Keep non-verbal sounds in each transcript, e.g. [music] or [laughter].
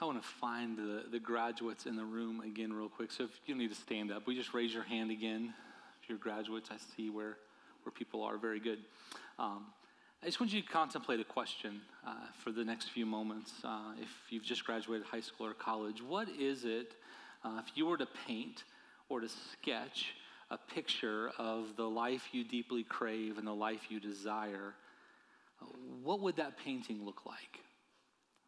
I want to find the, the graduates in the room again, real quick. So if you need to stand up, we just raise your hand again. If you're graduates, I see where, where people are. Very good. Um, I just want you to contemplate a question uh, for the next few moments. Uh, if you've just graduated high school or college, what is it, uh, if you were to paint or to sketch a picture of the life you deeply crave and the life you desire, what would that painting look like?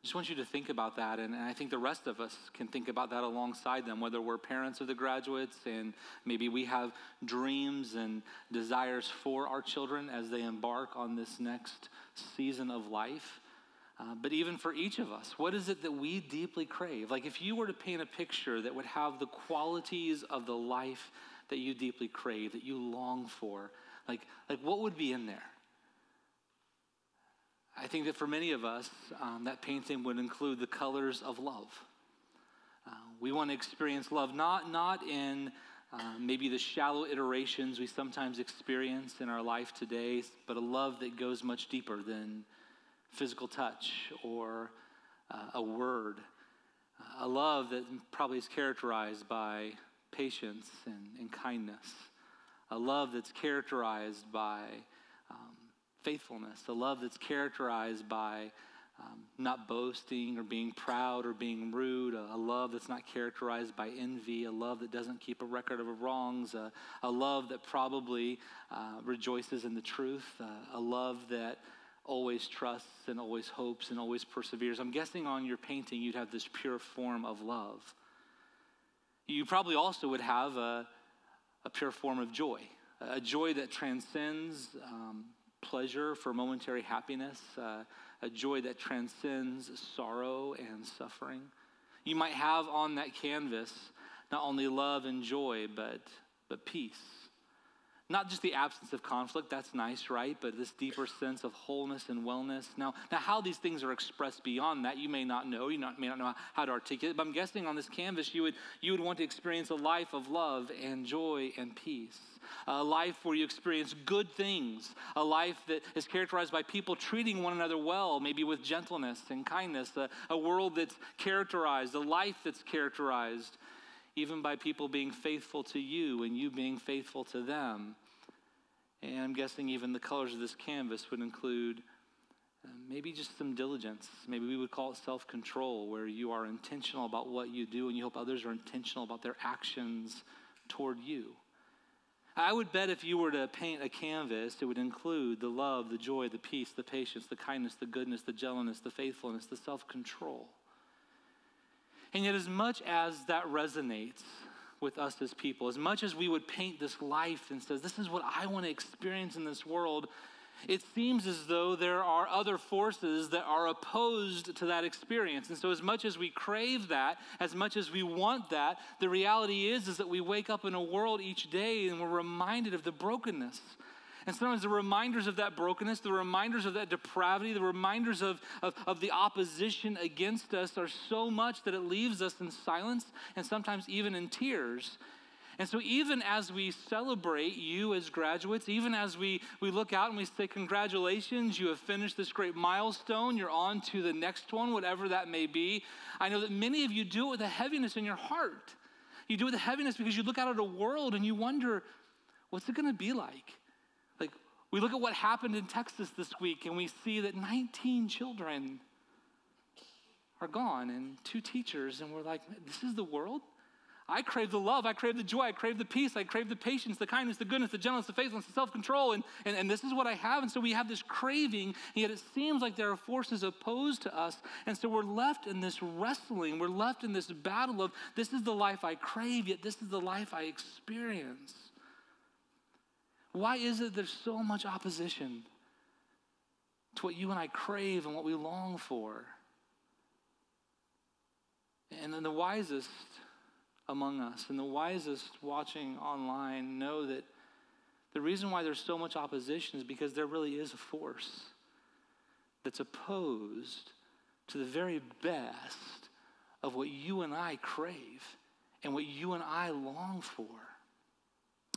I just want you to think about that, and, I think the rest of us can think about that alongside them, whether we're parents of the graduates and maybe we have dreams and desires for our children as they embark on this next season of life. Uh, but even for each of us, what is it that we deeply crave? Like if you were to paint a picture that would have the qualities of the life that you deeply crave, that you long for, like, like what would be in there? I think that for many of us, um, that painting would include the colors of love. Uh, we want to experience love not, not in uh, maybe the shallow iterations we sometimes experience in our life today, but a love that goes much deeper than physical touch or uh, a word. A love that probably is characterized by patience and, and kindness. A love that's characterized by faithfulness, a love that's characterized by um, not boasting or being proud or being rude, a, a, love that's not characterized by envy, a love that doesn't keep a record of wrongs, a, a love that probably uh, rejoices in the truth, uh, a love that always trusts and always hopes and always perseveres. I'm guessing on your painting you'd have this pure form of love. You probably also would have a, a pure form of joy, a joy that transcends. Um, pleasure for momentary happiness, uh, a joy that transcends sorrow and suffering. You might have on that canvas not only love and joy, but, but peace. Not just the absence of conflict, that's nice, right? But this deeper sense of wholeness and wellness. Now, now how these things are expressed beyond that, you may not know. You not, may not know how to articulate. But I'm guessing on this canvas, you would, you would want to experience a life of love and joy and peace a life where you experience good things, a life that is characterized by people treating one another well, maybe with gentleness and kindness, a, a world that's characterized, a life that's characterized even by people being faithful to you and you being faithful to them. And I'm guessing even the colors of this canvas would include uh, maybe just some diligence. Maybe we would call it self control, where you are intentional about what you do and you hope others are intentional about their actions toward you. I would bet if you were to paint a canvas, it would include the love, the joy, the peace, the patience, the kindness, the goodness, the gentleness, the faithfulness, the self control. And yet, as much as that resonates with us as people, as much as we would paint this life and says, This is what I want to experience in this world, it seems as though there are other forces that are opposed to that experience. And so as much as we crave that, as much as we want that, the reality is is that we wake up in a world each day and we're reminded of the brokenness. And sometimes the reminders of that brokenness, the reminders of that depravity, the reminders of, of, of the opposition against us are so much that it leaves us in silence and sometimes even in tears and so, even as we celebrate you as graduates, even as we, we look out and we say, Congratulations, you have finished this great milestone, you're on to the next one, whatever that may be. I know that many of you do it with a heaviness in your heart. You do it with a heaviness because you look out at a world and you wonder, What's it going to be like? We look at what happened in Texas this week and we see that 19 children are gone and two teachers, and we're like, This is the world? I crave the love, I crave the joy, I crave the peace, I crave the patience, the kindness, the goodness, the gentleness, the faithfulness, the self control. And, and, and this is what I have. And so we have this craving, and yet it seems like there are forces opposed to us. And so we're left in this wrestling, we're left in this battle of this is the life I crave, yet this is the life I experience. Why is it there's so much opposition to what you and I crave and what we long for? And then the wisest among us and the wisest watching online know that the reason why there's so much opposition is because there really is a force that's opposed to the very best of what you and I crave and what you and I long for.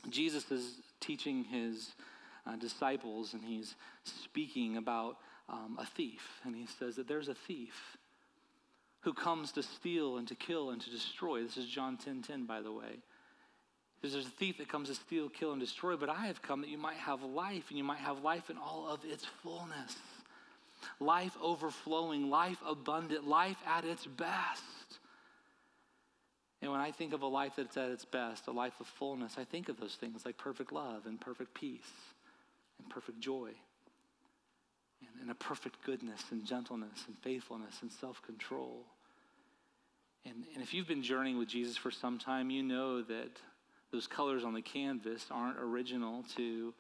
Jesus is teaching his uh, disciples and he's speaking about um, a thief. And he says that there's a thief who comes to steal and to kill and to destroy. This is John 10 10, by the way. There's a thief that comes to steal, kill, and destroy, but I have come that you might have life, and you might have life in all of its fullness. Life overflowing, life abundant, life at its best. And when I think of a life that's at its best, a life of fullness, I think of those things like perfect love and perfect peace and perfect joy and, and a perfect goodness and gentleness and faithfulness and self control. And, and if you've been journeying with Jesus for some time, you know that those colors on the canvas aren't original to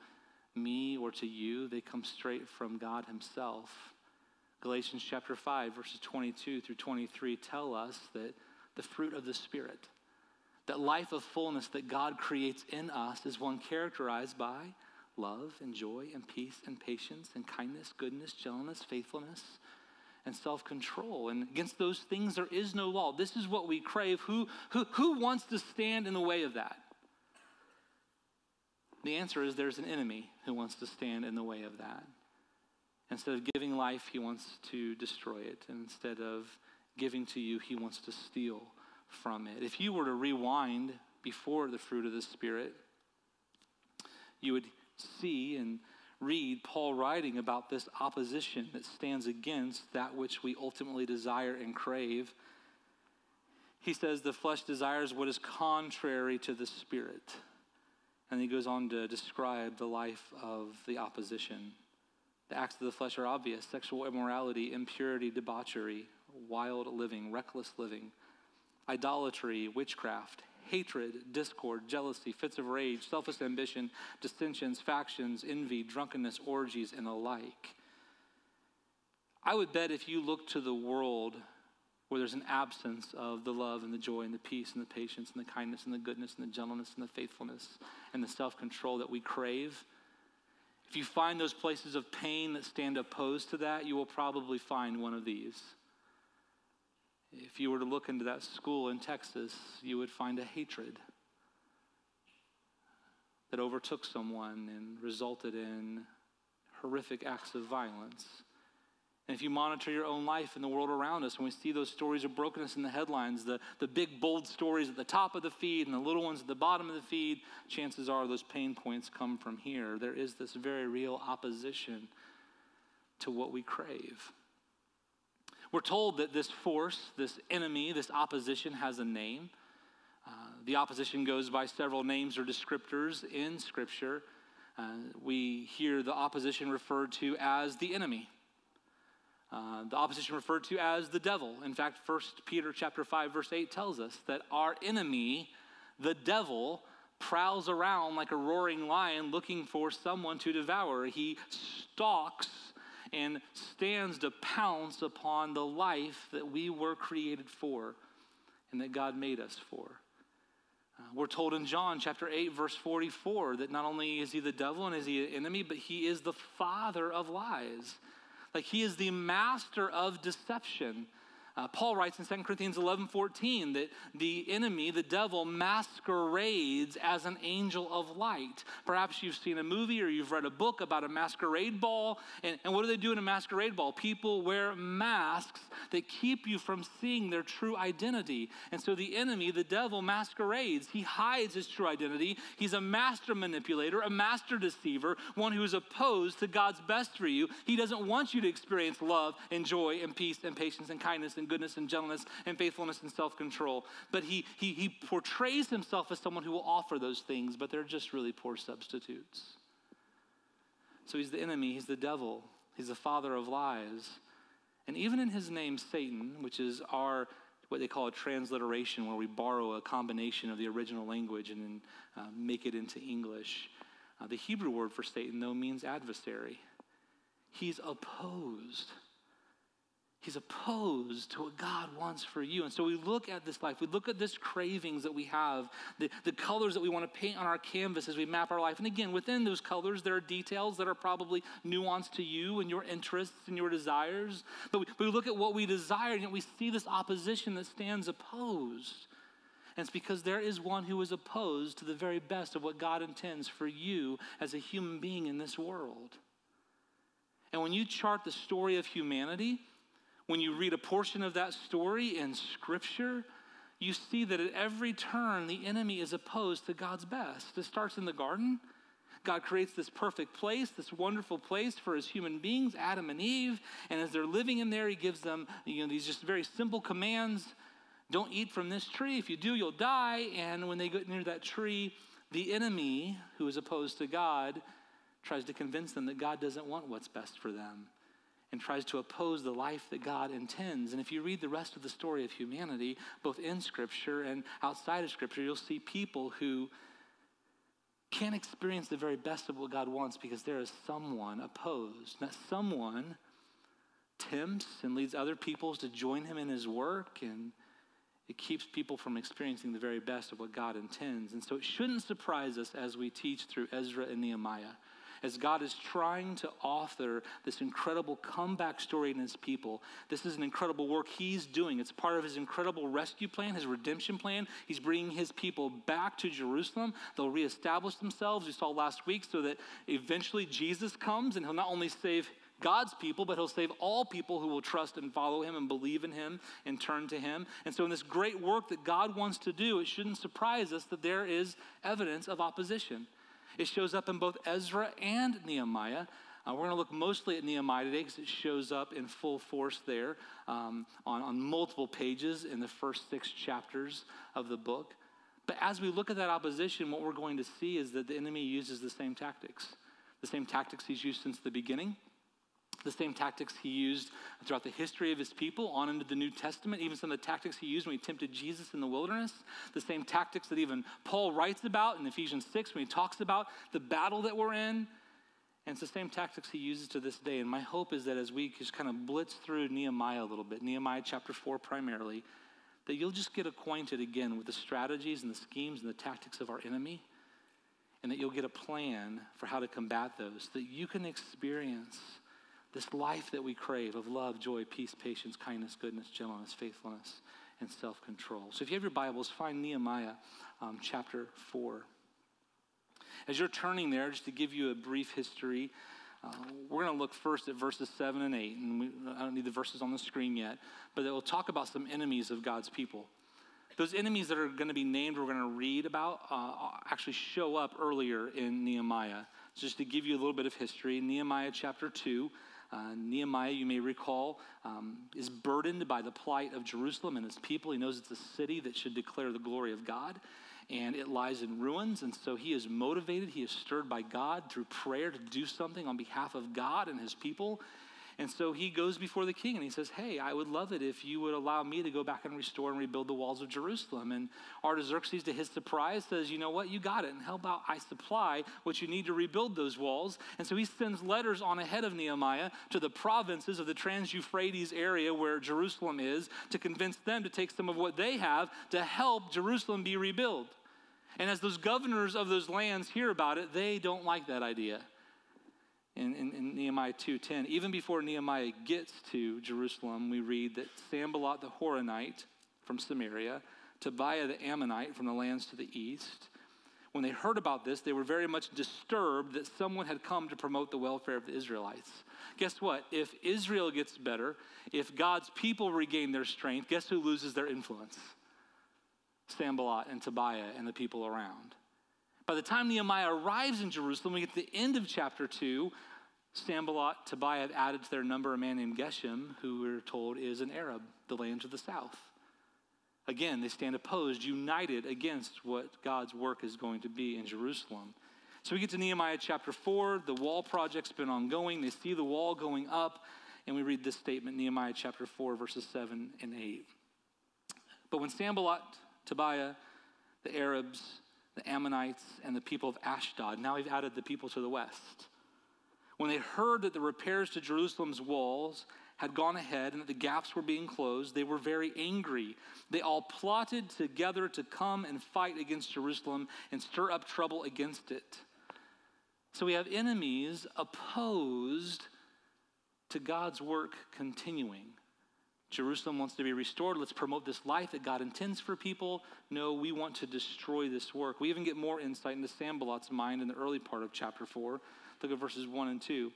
me or to you, they come straight from God Himself. Galatians chapter 5, verses 22 through 23 tell us that the fruit of the Spirit, that life of fullness that God creates in us, is one characterized by love and joy and peace and patience and kindness, goodness, gentleness, faithfulness, and self control. And against those things, there is no law. This is what we crave. Who, who, who wants to stand in the way of that? The answer is there's an enemy who wants to stand in the way of that. Instead of giving life, he wants to destroy it. Instead of giving to you, he wants to steal from it. If you were to rewind before the fruit of the Spirit, you would see and read Paul writing about this opposition that stands against that which we ultimately desire and crave. He says the flesh desires what is contrary to the spirit. And he goes on to describe the life of the opposition. The acts of the flesh are obvious sexual immorality, impurity, debauchery, wild living, reckless living, idolatry, witchcraft, hatred, discord, jealousy, fits of rage, selfish ambition, dissensions, factions, envy, drunkenness, orgies, and the like. I would bet if you look to the world where there's an absence of the love and the joy and the peace and the patience and the kindness and the goodness and the gentleness and the faithfulness and the self control that we crave, if you find those places of pain that stand opposed to that, you will probably find one of these. If you were to look into that school in Texas, you would find a hatred that overtook someone and resulted in horrific acts of violence. And if you monitor your own life and the world around us, when we see those stories of brokenness in the headlines, the, the big, bold stories at the top of the feed and the little ones at the bottom of the feed, chances are those pain points come from here. There is this very real opposition to what we crave. We're told that this force, this enemy, this opposition has a name. Uh, the opposition goes by several names or descriptors in Scripture. Uh, we hear the opposition referred to as the enemy. Uh, the opposition referred to as the devil. In fact, 1 Peter chapter 5 verse 8 tells us that our enemy, the devil, prowls around like a roaring lion looking for someone to devour. He stalks and stands to pounce upon the life that we were created for and that God made us for. Uh, we're told in John chapter 8, verse 44, that not only is he the devil and is he an enemy, but he is the father of lies. Like he is the master of deception. Uh, Paul writes in 2 Corinthians 11 14 that the enemy, the devil, masquerades as an angel of light. Perhaps you've seen a movie or you've read a book about a masquerade ball. And, and what do they do in a masquerade ball? People wear masks that keep you from seeing their true identity. And so the enemy, the devil, masquerades. He hides his true identity. He's a master manipulator, a master deceiver, one who is opposed to God's best for you. He doesn't want you to experience love and joy and peace and patience and kindness and and goodness and gentleness and faithfulness and self control. But he, he, he portrays himself as someone who will offer those things, but they're just really poor substitutes. So he's the enemy, he's the devil, he's the father of lies. And even in his name, Satan, which is our what they call a transliteration, where we borrow a combination of the original language and then uh, make it into English. Uh, the Hebrew word for Satan, though, means adversary. He's opposed He's opposed to what God wants for you. And so we look at this life, we look at this cravings that we have, the, the colors that we want to paint on our canvas as we map our life. And again, within those colors, there are details that are probably nuanced to you and your interests and your desires. But we, we look at what we desire, and we see this opposition that stands opposed. And it's because there is one who is opposed to the very best of what God intends for you as a human being in this world. And when you chart the story of humanity, When you read a portion of that story in Scripture, you see that at every turn, the enemy is opposed to God's best. It starts in the garden. God creates this perfect place, this wonderful place for his human beings, Adam and Eve. And as they're living in there, he gives them you know, these just very simple commands don't eat from this tree. If you do, you'll die. And when they get near that tree, the enemy, who is opposed to God, tries to convince them that God doesn't want what's best for them and tries to oppose the life that God intends. And if you read the rest of the story of humanity, both in Scripture and outside of Scripture, you'll see people who can't experience the very best of what God wants because there is someone opposed. That someone tempts and leads other peoples to join him in his work and it keeps people from experiencing the very best of what God intends. And so it shouldn't surprise us as we teach through Ezra and Nehemiah as God is trying to author this incredible comeback story in his people. This is an incredible work he's doing. It's part of his incredible rescue plan, his redemption plan. He's bringing his people back to Jerusalem. They'll reestablish themselves, we saw last week, so that eventually Jesus comes and he'll not only save God's people, but he'll save all people who will trust and follow him and believe in him and turn to him. And so, in this great work that God wants to do, it shouldn't surprise us that there is evidence of opposition. It shows up in both Ezra and Nehemiah. Uh, we're going to look mostly at Nehemiah today because it shows up in full force there um, on, on multiple pages in the first six chapters of the book. But as we look at that opposition, what we're going to see is that the enemy uses the same tactics, the same tactics he's used since the beginning the same tactics he used throughout the history of his people on into the New Testament, even some of the tactics he used when he tempted Jesus in the wilderness, the same tactics that even Paul writes about in Ephesians 6 when he talks about the battle that we're in. And it's the same tactics he uses to this day. And my hope is that as we just kind of blitz through Nehemiah a little bit, Nehemiah chapter 4 primarily, that you'll just get acquainted again with the strategies and the schemes and the tactics of our enemy, and that you'll get a plan for how to combat those, that you can experience this life that we crave of love, joy, peace, patience, kindness, goodness, gentleness, faithfulness, and self control. So if you have your Bibles, find Nehemiah um, chapter 4. As you're turning there, just to give you a brief history, uh, we're going to look first at verses 7 and 8. And we, I don't need the verses on the screen yet, but it will talk about some enemies of God's people. Those enemies that are going to be named, we're going to read about, uh, actually show up earlier in Nehemiah. So just to give you a little bit of history, Nehemiah chapter 2 uh, Nehemiah, you may recall, um, is burdened by the plight of Jerusalem and its people. He knows it's a city that should declare the glory of God, and it lies in ruins. And so he is motivated, he is stirred by God through prayer to do something on behalf of God and his people. And so he goes before the king and he says, Hey, I would love it if you would allow me to go back and restore and rebuild the walls of Jerusalem. And Artaxerxes, to his surprise, says, You know what? You got it. And how about I supply what you need to rebuild those walls? And so he sends letters on ahead of Nehemiah to the provinces of the Trans Euphrates area where Jerusalem is to convince them to take some of what they have to help Jerusalem be rebuilt. And as those governors of those lands hear about it, they don't like that idea in, in, in Nehemiah 2.10. Even before Nehemiah gets to Jerusalem, we read that Sanballat the Horonite from Samaria, Tobiah the Ammonite from the lands to the east, when they heard about this, they were very much disturbed that someone had come to promote the welfare of the Israelites. Guess what? If Israel gets better, if God's people regain their strength, guess who loses their influence? Sanballat and Tobiah and the people around. By the time Nehemiah arrives in Jerusalem, we get to the end of chapter 2. Sanballat, Tobiah have added to their number a man named Geshem, who we're told is an Arab, the land to the south. Again, they stand opposed, united against what God's work is going to be in Jerusalem. So we get to Nehemiah chapter 4. The wall project's been ongoing. They see the wall going up, and we read this statement Nehemiah chapter 4, verses 7 and 8. But when Sanballat, Tobiah, the Arabs, the Ammonites, and the people of Ashdod. Now we've added the people to the west. When they heard that the repairs to Jerusalem's walls had gone ahead and that the gaps were being closed, they were very angry. They all plotted together to come and fight against Jerusalem and stir up trouble against it. So we have enemies opposed to God's work continuing. Jerusalem wants to be restored. Let's promote this life that God intends for people. No, we want to destroy this work. We even get more insight into Sanballat's mind in the early part of chapter 4. Look at verses 1 and 2.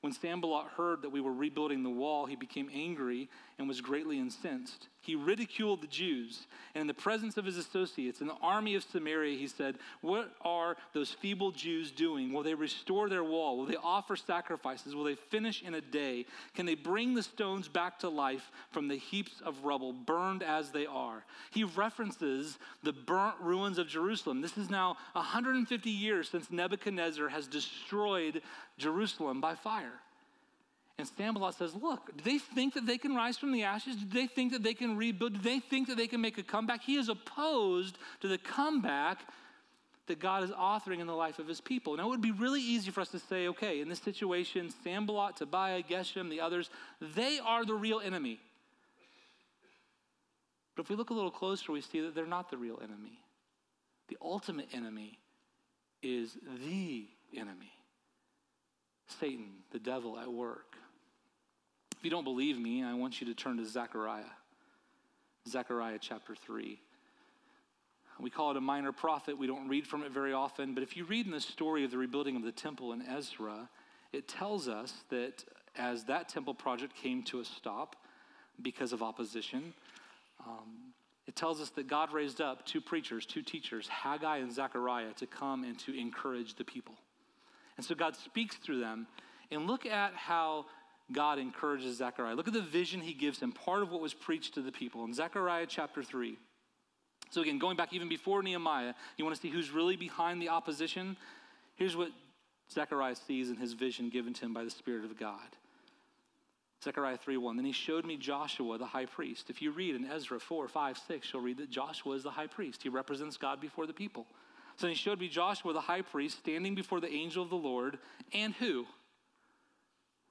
When Sanballat heard that we were rebuilding the wall, he became angry and was greatly incensed. He ridiculed the Jews, and in the presence of his associates in the army of Samaria, he said, What are those feeble Jews doing? Will they restore their wall? Will they offer sacrifices? Will they finish in a day? Can they bring the stones back to life from the heaps of rubble, burned as they are? He references the burnt ruins of Jerusalem. This is now 150 years since Nebuchadnezzar has destroyed Jerusalem by fire. And Sanballat says, Look, do they think that they can rise from the ashes? Do they think that they can rebuild? Do they think that they can make a comeback? He is opposed to the comeback that God is authoring in the life of his people. Now, it would be really easy for us to say, okay, in this situation, Sanballat, Tobiah, Geshem, the others, they are the real enemy. But if we look a little closer, we see that they're not the real enemy. The ultimate enemy is the enemy. Satan, the devil at work. If you don't believe me, I want you to turn to Zechariah. Zechariah chapter 3. We call it a minor prophet. We don't read from it very often, but if you read in the story of the rebuilding of the temple in Ezra, it tells us that as that temple project came to a stop because of opposition, um, it tells us that God raised up two preachers, two teachers, Haggai and Zechariah, to come and to encourage the people. And so God speaks through them. And look at how God encourages Zechariah. Look at the vision he gives him, part of what was preached to the people. In Zechariah chapter 3. So, again, going back even before Nehemiah, you want to see who's really behind the opposition? Here's what Zechariah sees in his vision given to him by the Spirit of God. Zechariah 3 1. Then he showed me Joshua, the high priest. If you read in Ezra 4, 5, 6, you'll read that Joshua is the high priest. He represents God before the people. So he showed me Joshua the high priest standing before the angel of the Lord, and who?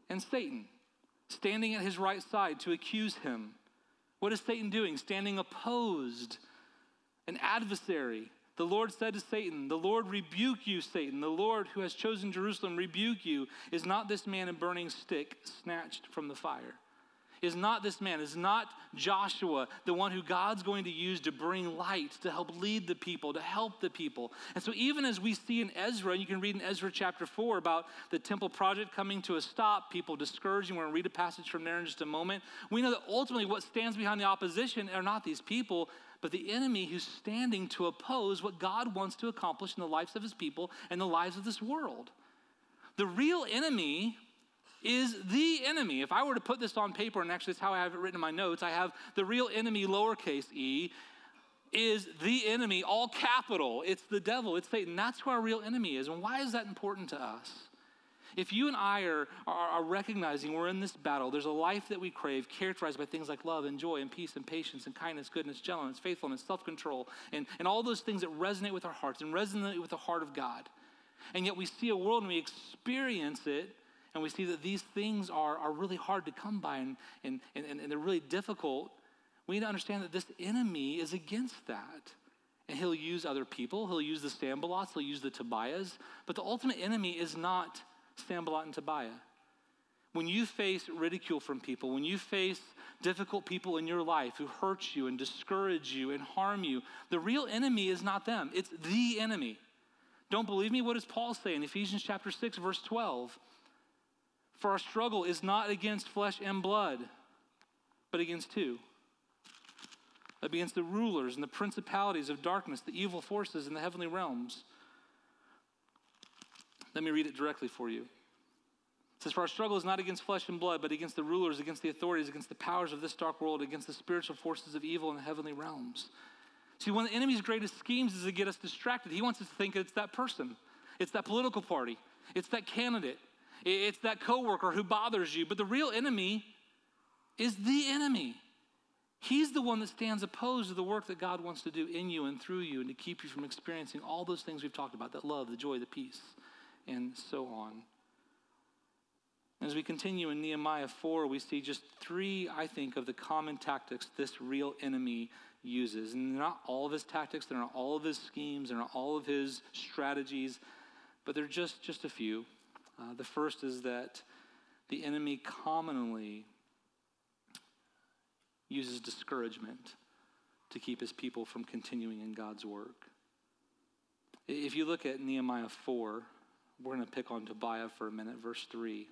And Satan, standing at his right side to accuse him. What is Satan doing? Standing opposed, an adversary. The Lord said to Satan, The Lord rebuke you, Satan. The Lord who has chosen Jerusalem rebuke you. Is not this man a burning stick snatched from the fire? Is not this man, is not Joshua the one who God's going to use to bring light, to help lead the people, to help the people? And so, even as we see in Ezra, and you can read in Ezra chapter 4 about the temple project coming to a stop, people discouraging, we're going to read a passage from there in just a moment. We know that ultimately what stands behind the opposition are not these people, but the enemy who's standing to oppose what God wants to accomplish in the lives of his people and the lives of this world. The real enemy is the enemy. If I were to put this on paper, and actually it's how I have it written in my notes, I have the real enemy, lowercase e, is the enemy, all capital. It's the devil, it's Satan. That's who our real enemy is. And why is that important to us? If you and I are, are, are, recognizing we're in this battle, there's a life that we crave characterized by things like love and joy and peace and patience and kindness, goodness, gentleness, faithfulness, self control, and, and all those things that resonate with our hearts and resonate with the heart of God. And yet we see a world and we experience it and we see that these things are, are really hard to come by and, and, and, and they're really difficult, we need to understand that this enemy is against that. And he'll use other people, he'll use the Sanballats, he'll use the Tobiahs, but the ultimate enemy is not Sanballat and Tobiah. When you face ridicule from people, when you face difficult people in your life who hurt you and discourage you and harm you, the real enemy is not them, it's the enemy. Don't believe me? What does Paul say in Ephesians chapter 6, verse 12? For our struggle is not against flesh and blood, but against who? Against the rulers and the principalities of darkness, the evil forces in the heavenly realms. Let me read it directly for you. It says, For our struggle is not against flesh and blood, but against the rulers, against the authorities, against the powers of this dark world, against the spiritual forces of evil in the heavenly realms. See, one of the enemy's greatest schemes is to get us distracted. He wants us to think it's that person, it's that political party, it's that candidate, it's that coworker who bothers you. But the real enemy is the enemy. He's the one that stands opposed to the work that God wants to do in you and through you and to keep you from experiencing all those things we've talked about that love, the joy, the peace, and so on. As we continue in Nehemiah 4, we see just three, I think, of the common tactics this real enemy uses. And they're not all of his tactics, they're not all of his schemes, they're not all of his strategies, but they're just, just a few. Uh, the first is that the enemy commonly uses discouragement to keep his people from continuing in God's work. If you look at Nehemiah 4, we're going to pick on Tobiah for a minute, verse 3.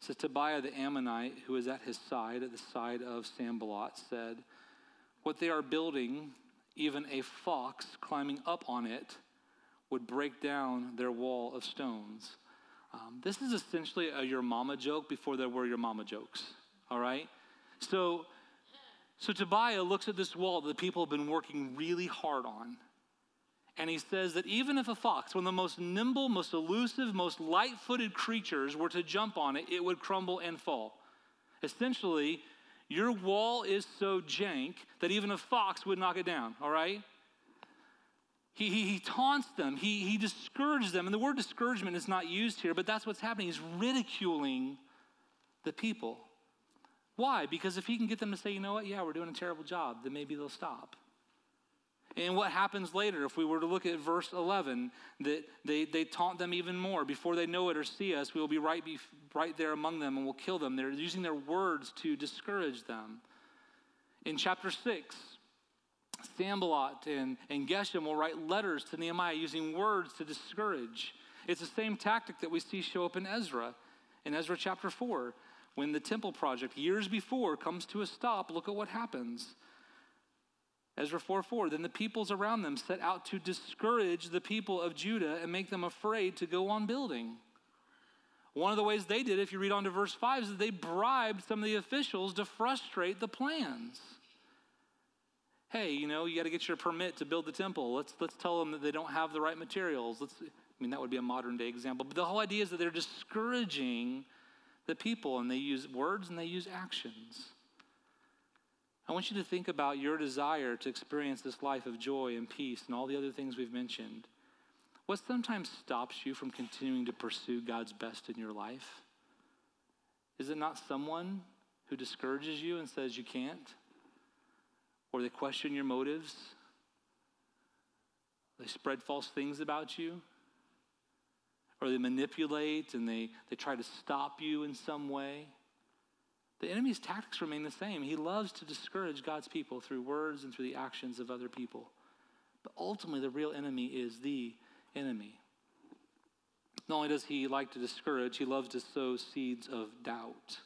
Says Tobiah the Ammonite, who was at his side, at the side of Sanballat, said, What they are building, even a fox climbing up on it, would break down their wall of stones. Um, this is essentially a your mama joke before there were your mama jokes, all right? So, so Tobiah looks at this wall that the people have been working really hard on. And he says that even if a fox, one of the most nimble, most elusive, most light footed creatures, were to jump on it, it would crumble and fall. Essentially, your wall is so jank that even a fox would knock it down, all right? He, he, he, taunts them, he, he discourages them. And the word discouragement is not used here, but that's what's happening. He's ridiculing the people. Why? Because if he can get them to say, you know what, yeah, we're doing a terrible job, then maybe they'll stop. And what happens later, if we were to look at verse 11, that they, they taunt them even more. Before they know it or see us, we will be right, be right there among them and we'll kill them. They're using their words to discourage them. In chapter 6, Sanballat and, and Geshem will write letters to Nehemiah using words to discourage. It's the same tactic that we see show up in Ezra, in Ezra chapter 4. When the temple project, years before, comes to a stop, look at what happens. Ezra 4 4, then the peoples around them set out to discourage the people of Judah and make them afraid to go on building. One of the ways they did, if you read on to verse 5, is that they bribed some of the officials to frustrate the plans. Hey, you know, you got to get your permit to build the temple. Let's, let's tell them that they don't have the right materials. Let's, I mean, that would be a modern day example. But the whole idea is that they're discouraging the people and they use words and they use actions. I want you to think about your desire to experience this life of joy and peace and all the other things we've mentioned. What sometimes stops you from continuing to pursue God's best in your life? Is it not someone who discourages you and says you can't? Or they question your motives? They spread false things about you? Or they manipulate and they, they try to stop you in some way? The enemy's tactics remain the same. He loves to discourage God's people through words and through the actions of other people. But ultimately, the real enemy is the enemy. Not only does he like to discourage, he loves to sow seeds of doubt.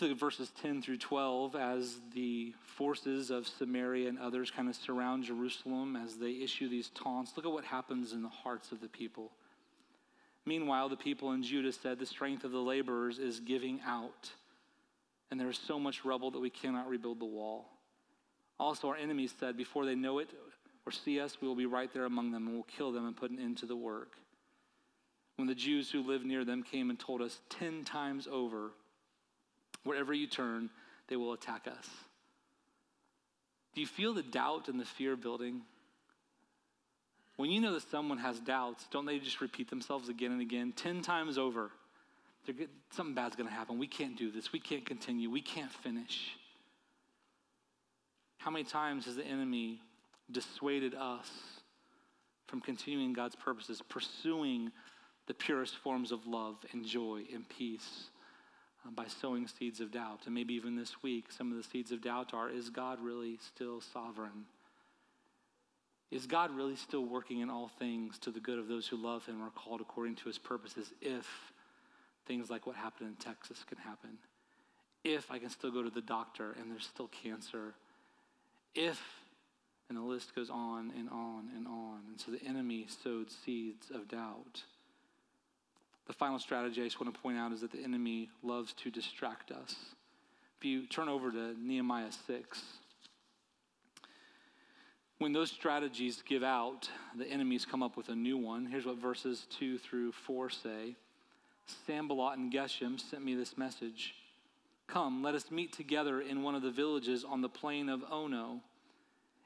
Look at verses 10 through 12 as the forces of Samaria and others kind of surround Jerusalem as they issue these taunts. Look at what happens in the hearts of the people. Meanwhile, the people in Judah said, The strength of the laborers is giving out, and there is so much rubble that we cannot rebuild the wall. Also, our enemies said, Before they know it or see us, we will be right there among them, and we'll kill them and put an end to the work. When the Jews who lived near them came and told us ten times over, Wherever you turn, they will attack us. Do you feel the doubt and the fear building? When you know that someone has doubts, don't they just repeat themselves again and again, 10 times over? Good, something bad's going to happen. We can't do this. We can't continue. We can't finish. How many times has the enemy dissuaded us from continuing God's purposes, pursuing the purest forms of love and joy and peace Uh, by sowing seeds of doubt? And maybe even this week, some of the seeds of doubt are is God really still sovereign? Is God really still working in all things to the good of those who love him or called according to his purposes if things like what happened in Texas can happen? If I can still go to the doctor and there's still cancer? If, and the list goes on and on and on. And so the enemy sowed seeds of doubt. The final strategy I just want to point out is that the enemy loves to distract us. If you turn over to Nehemiah 6, when those strategies give out, the enemies come up with a new one. Here's what verses 2 through 4 say Sanballat and Geshem sent me this message Come, let us meet together in one of the villages on the plain of Ono.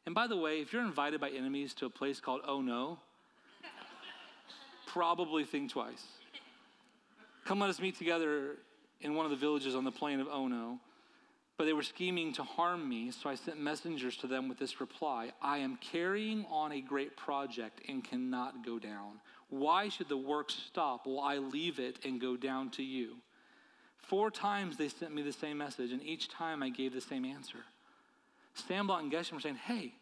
And by the way, if you're invited by enemies to a place called Ono, [laughs] probably think twice. Come, let us meet together in one of the villages on the plain of Ono. But they were scheming to harm me, so I sent messengers to them with this reply I am carrying on a great project and cannot go down. Why should the work stop while I leave it and go down to you? Four times they sent me the same message, and each time I gave the same answer. Sanballat and Geshem were saying, Hey,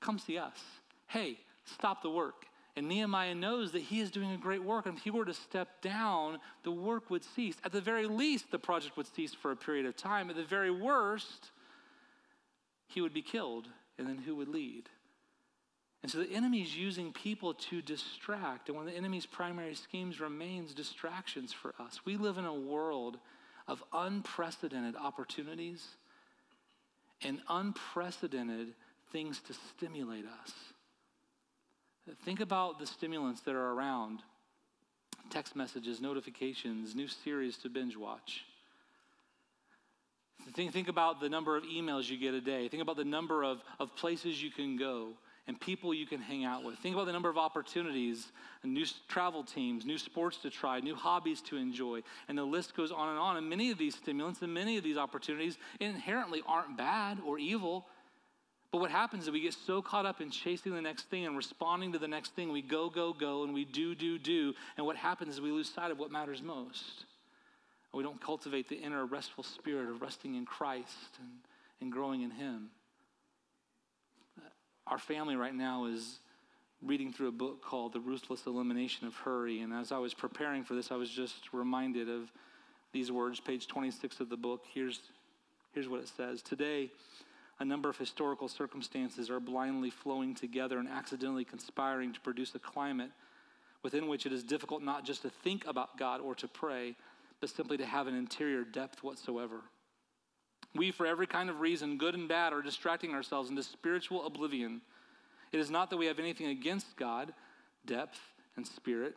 come see us. Hey, stop the work. And Nehemiah knows that he is doing a great work. And if he were to step down, the work would cease. At the very least, the project would cease for a period of time. At the very worst, he would be killed. And then who would lead? And so the enemy is using people to distract. And one of the enemy's primary schemes remains distractions for us. We live in a world of unprecedented opportunities and unprecedented things to stimulate us. Think about the stimulants that are around text messages, notifications, new series to binge watch. Think, think about the number of emails you get a day. Think about the number of, of places you can go and people you can hang out with. Think about the number of opportunities, new travel teams, new sports to try, new hobbies to enjoy. And the list goes on and on. And many of these stimulants and many of these opportunities inherently aren't bad or evil. But what happens is we get so caught up in chasing the next thing and responding to the next thing. We go, go, go, and we do, do, do. And what happens is we lose sight of what matters most. We don't cultivate the inner restful spirit of resting in Christ and, and growing in Him. Our family right now is reading through a book called The Ruthless Elimination of Hurry. And as I was preparing for this, I was just reminded of these words, page 26 of the book. Here's, here's what it says Today, a number of historical circumstances are blindly flowing together and accidentally conspiring to produce a climate within which it is difficult not just to think about God or to pray, but simply to have an interior depth whatsoever. We, for every kind of reason, good and bad, are distracting ourselves into spiritual oblivion. It is not that we have anything against God, depth, and spirit.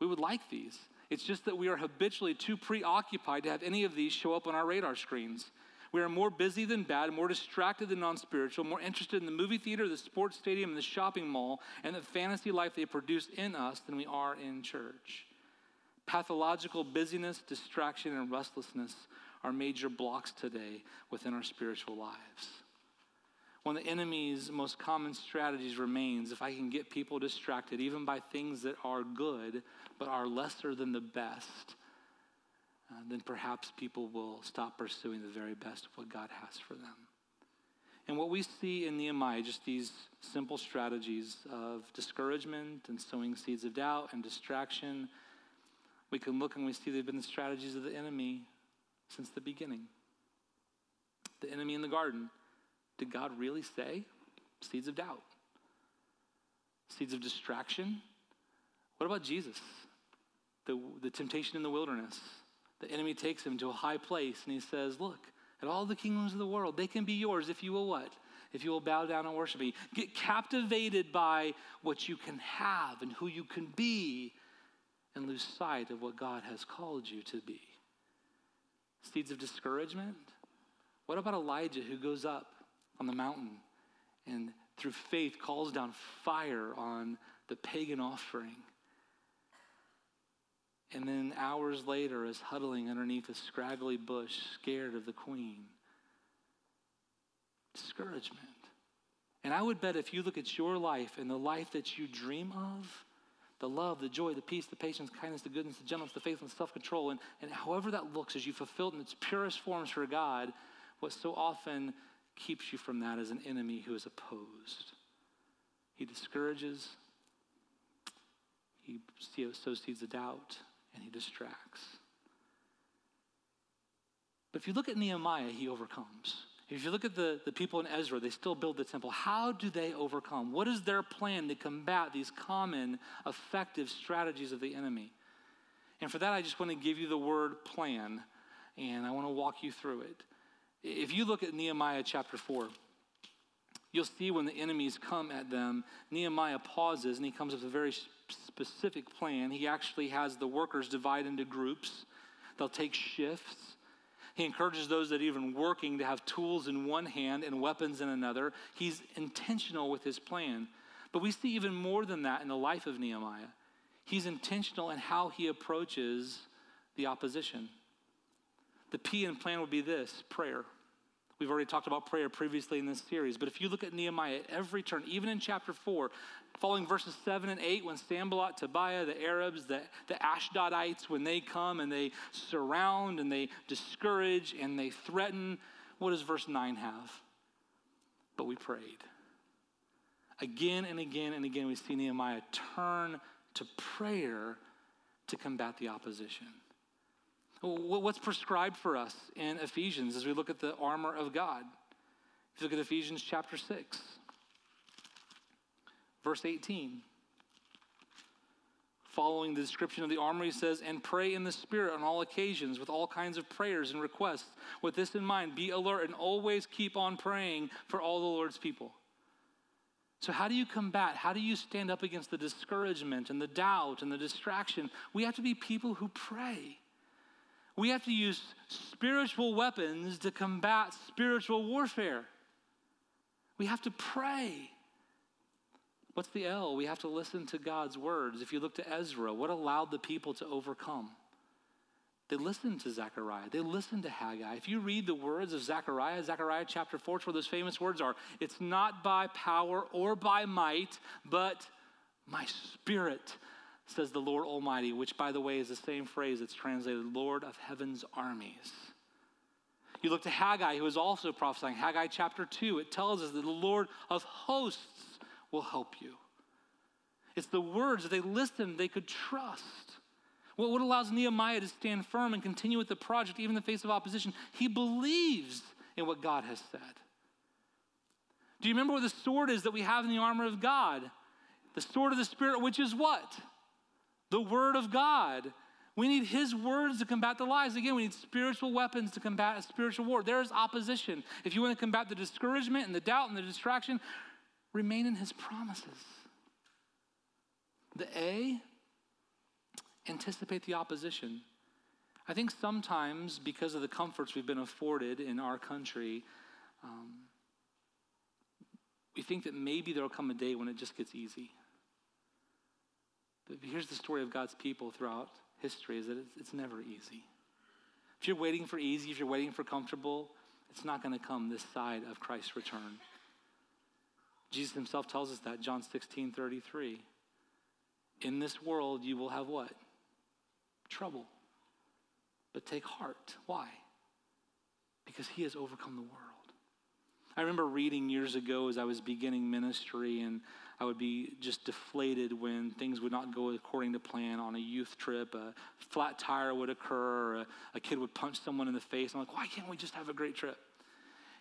We would like these. It's just that we are habitually too preoccupied to have any of these show up on our radar screens. We are more busy than bad, more distracted than non spiritual, more interested in the movie theater, the sports stadium, and the shopping mall, and the fantasy life they produce in us than we are in church. Pathological busyness, distraction, and restlessness are major blocks today within our spiritual lives. One of the enemy's most common strategies remains if I can get people distracted, even by things that are good but are lesser than the best, uh, then perhaps people will stop pursuing the very best of what God has for them. And what we see in Nehemiah, just these simple strategies of discouragement and sowing seeds of doubt and distraction, we can look and we see they've been the strategies of the enemy since the beginning. The enemy in the garden. Did God really say? Seeds of doubt. Seeds of distraction. What about Jesus? The, the temptation in the wilderness. The enemy takes him to a high place and he says, Look, at all the kingdoms of the world, they can be yours if you will what? If you will bow down and worship me. Get captivated by what you can have and who you can be and lose sight of what God has called you to be. Seeds of discouragement. What about Elijah who goes up on the mountain and through faith calls down fire on the pagan offering? And then hours later is huddling underneath a scraggly bush, scared of the queen. Discouragement. And I would bet if you look at your life and the life that you dream of, the love, the joy, the peace, the patience, kindness, the goodness, the gentleness, the faithfulness, self control, and, and however that looks as you fulfill it in its purest forms for God, what so often keeps you from that is an enemy who is opposed. He discourages, he sows seeds of doubt, and he distracts. But if you look at Nehemiah, he overcomes. If you look at the, the people in Ezra, they still build the temple. How do they overcome? What is their plan to combat these common, effective strategies of the enemy? And for that, I just want to give you the word plan, and I want to walk you through it. If you look at Nehemiah chapter 4, you'll see when the enemies come at them, Nehemiah pauses and he comes up with a very specific plan. He actually has the workers divide into groups, they'll take shifts. He encourages those that are even working to have tools in one hand and weapons in another. He's intentional with his plan. But we see even more than that in the life of Nehemiah. He's intentional in how he approaches the opposition. The P in plan would be this prayer. We've already talked about prayer previously in this series, but if you look at Nehemiah at every turn, even in chapter 4, following verses 7 and 8, when Sanballat, Tobiah, the Arabs, the, the Ashdodites, when they come and they surround and they discourage and they threaten, what does verse 9 have? But we prayed. Again and again and again, we see Nehemiah turn to prayer to combat the opposition. What's prescribed for us in Ephesians as we look at the armor of God? If you look at Ephesians chapter 6, verse 18 following the description of the armor, he says, and pray in the Spirit on all occasions with all kinds of prayers and requests. With this in mind, be alert and always keep on praying for all the Lord's people. So, how do you combat? How do you stand up against the discouragement and the doubt and the distraction? We have to be people who pray. We have to use spiritual weapons to combat spiritual warfare. We have to pray. What's the L? We have to listen to God's words. If you look to Ezra, what allowed the people to overcome? They listened to Zechariah. They listened to Haggai. If you read the words of Zechariah, Zechariah chapter 4, where those famous words are, it's not by power or by might, but my spirit, says the Lord Almighty, which, by the way, is the same phrase that's translated Lord of heaven's armies. You look to Haggai, who is also prophesying. Haggai chapter 2, it tells us that the Lord of hosts will help you. It's the words that they listened, they could trust. What, what allows Nehemiah to stand firm and continue with the project, even in the face of opposition? He believes in what God has said. Do you remember what the sword is that we have in the armor of God? The sword of the Spirit, which is what? The Word of God. We need His words to combat the lies. Again, we need spiritual weapons to combat a spiritual war. There is opposition. If you want to combat the discouragement and the doubt and the distraction, remain in his promises. The A, anticipate the opposition. I think sometimes, because of the comforts we've been afforded in our country, um, we think that maybe there'll come a day when it just gets easy. Here's the story of God's people throughout history is that it's, it's never easy. If you're waiting for easy, if you're waiting for comfortable, it's not going to come this side of Christ's return. Jesus himself tells us that, John 16 33. In this world, you will have what? Trouble. But take heart. Why? Because he has overcome the world. I remember reading years ago as I was beginning ministry, and I would be just deflated when things would not go according to plan on a youth trip. A flat tire would occur, a, a kid would punch someone in the face. I'm like, why can't we just have a great trip?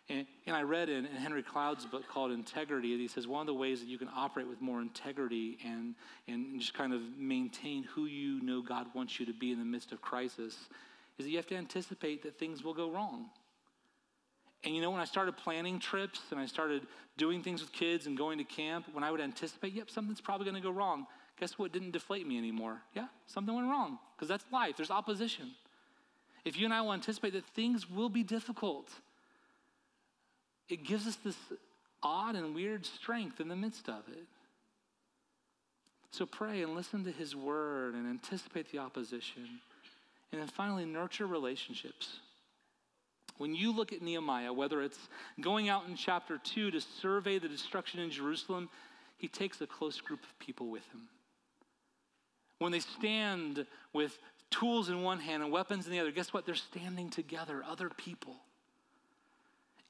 And, and I read in, in, Henry Cloud's book called Integrity, he says one of the ways that you can operate with more integrity and, and just kind of maintain who you know God wants you to be in the midst of crisis is that you have to anticipate that things will go wrong. And you know, when I started planning trips and I started doing things with kids and going to camp, when I would anticipate, yep, something's probably going to go wrong, guess what didn't deflate me anymore? Yeah, something went wrong because that's life. There's opposition. If you and I will anticipate that things will be difficult, it gives us this odd and weird strength in the midst of it. So pray and listen to his word and anticipate the opposition. And then finally, nurture relationships. When you look at Nehemiah, whether it's going out in chapter 2 to survey the destruction in Jerusalem, he takes a close group of people with him. When they stand with tools in one hand and weapons in the other, guess what? They're standing together, other people.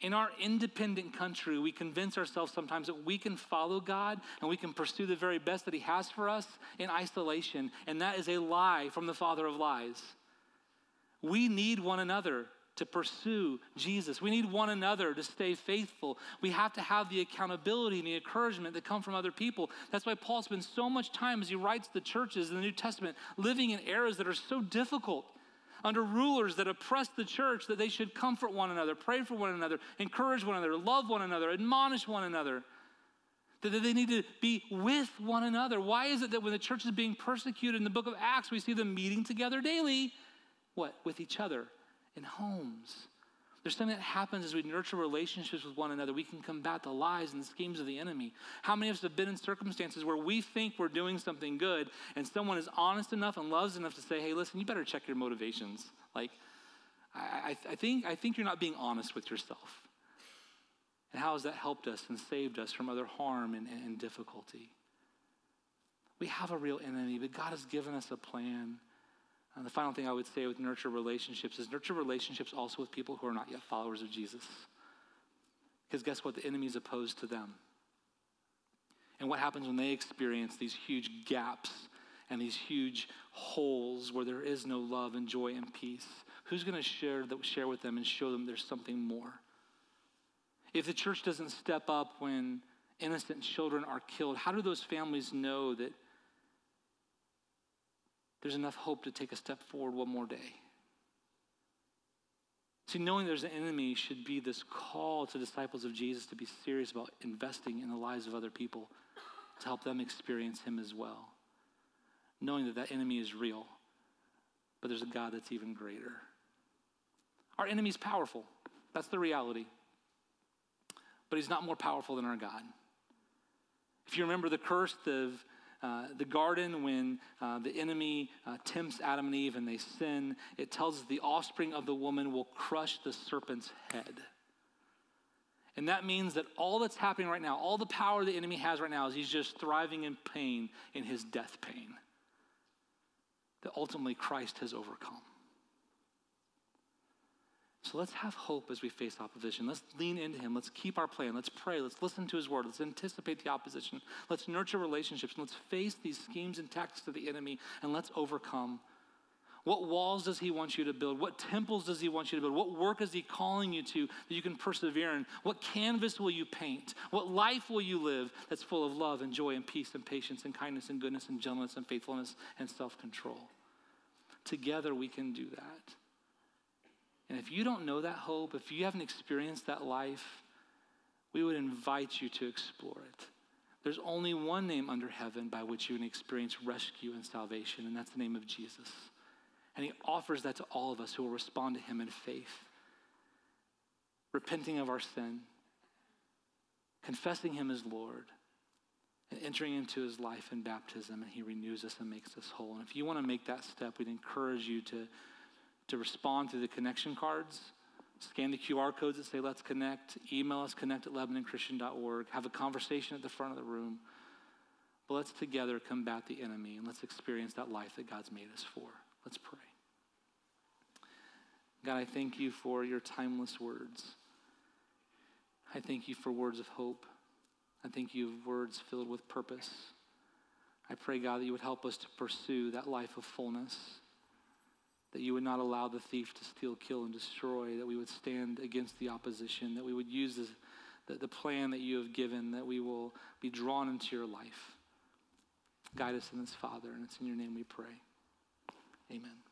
In our independent country, we convince ourselves sometimes that we can follow God and we can pursue the very best that He has for us in isolation. And that is a lie from the father of lies. We need one another to pursue Jesus. We need one another to stay faithful. We have to have the accountability and the encouragement that come from other people. That's why Paul spends so much time as he writes the churches in the New Testament living in eras that are so difficult under rulers that oppress the church that they should comfort one another, pray for one another, encourage one another, love one another, admonish one another. That they need to be with one another. Why is it that when the church is being persecuted in the book of Acts, we see them meeting together daily? What? With each other in homes there's something that happens as we nurture relationships with one another. We can combat the lies and the schemes of the enemy. How many of us have been in circumstances where we think we're doing something good and someone is honest enough and loves enough to say, hey, listen, you better check your motivations. Like, I, I, think, I think you're not being honest with yourself. And how has that helped us and saved us from other harm and, and difficulty? We have a real enemy, but God has given us a plan. And the final thing I would say with nurture relationships is nurture relationships also with people who are not yet followers of Jesus. Because guess what? The enemy is opposed to them. And what happens when they experience these huge gaps and these huge holes where there is no love and joy and peace? Who's going to share, share with them and show them there's something more? If the church doesn't step up when innocent children are killed, how do those families know that there's enough hope to take a step forward one more day? See, knowing there's an enemy should be this call to disciples of Jesus to be serious about investing in the lives of other people to help them experience Him as well. Knowing that that enemy is real, but there's a God that's even greater. Our enemy's powerful. That's the reality. But he's not more powerful than our God. If you remember the curse of uh, the garden, when uh, the enemy uh, tempts Adam and Eve and they sin, it tells us the offspring of the woman will crush the serpent's head. And that means that all that's happening right now, all the power the enemy has right now, is he's just thriving in pain, in his death pain. That ultimately Christ has overcome. So let's have hope as we face opposition. Let's lean into Him. Let's keep our plan. Let's pray. Let's listen to His word. Let's anticipate the opposition. Let's nurture relationships. Let's face these schemes and tactics of the enemy and let's overcome. What walls does He want you to build? What temples does He want you to build? What work is He calling you to that you can persevere in? What canvas will you paint? What life will you live that's full of love and joy and peace and patience and kindness and goodness and gentleness and faithfulness and self control? Together we can do that. And if you don't know that hope, if you haven't experienced that life, we would invite you to explore it. There's only one name under heaven by which you can experience rescue and salvation, and that's the name of Jesus. And he offers that to all of us who will respond to him in faith, repenting of our sin, confessing him as Lord, and entering into his life in baptism, and he renews us and makes us whole. And if you want to make that step, we'd encourage you to to respond through the connection cards. Scan the QR codes that say let's connect. Email us connect at LebanonChristian.org. Have a conversation at the front of the room. But let's together combat the enemy and let's experience that life that God's made us for. Let's pray. God, I thank you for your timeless words. I thank you for words of hope. I thank you for words filled with purpose. I pray, God, that you would help us to pursue that life of fullness that you would not allow the thief to steal, kill, and destroy, that we would stand against the opposition, that we would use this, the, the plan that you have given, that we will be drawn into your life. Guide us in this, Father, and it's in your name we pray. Amen.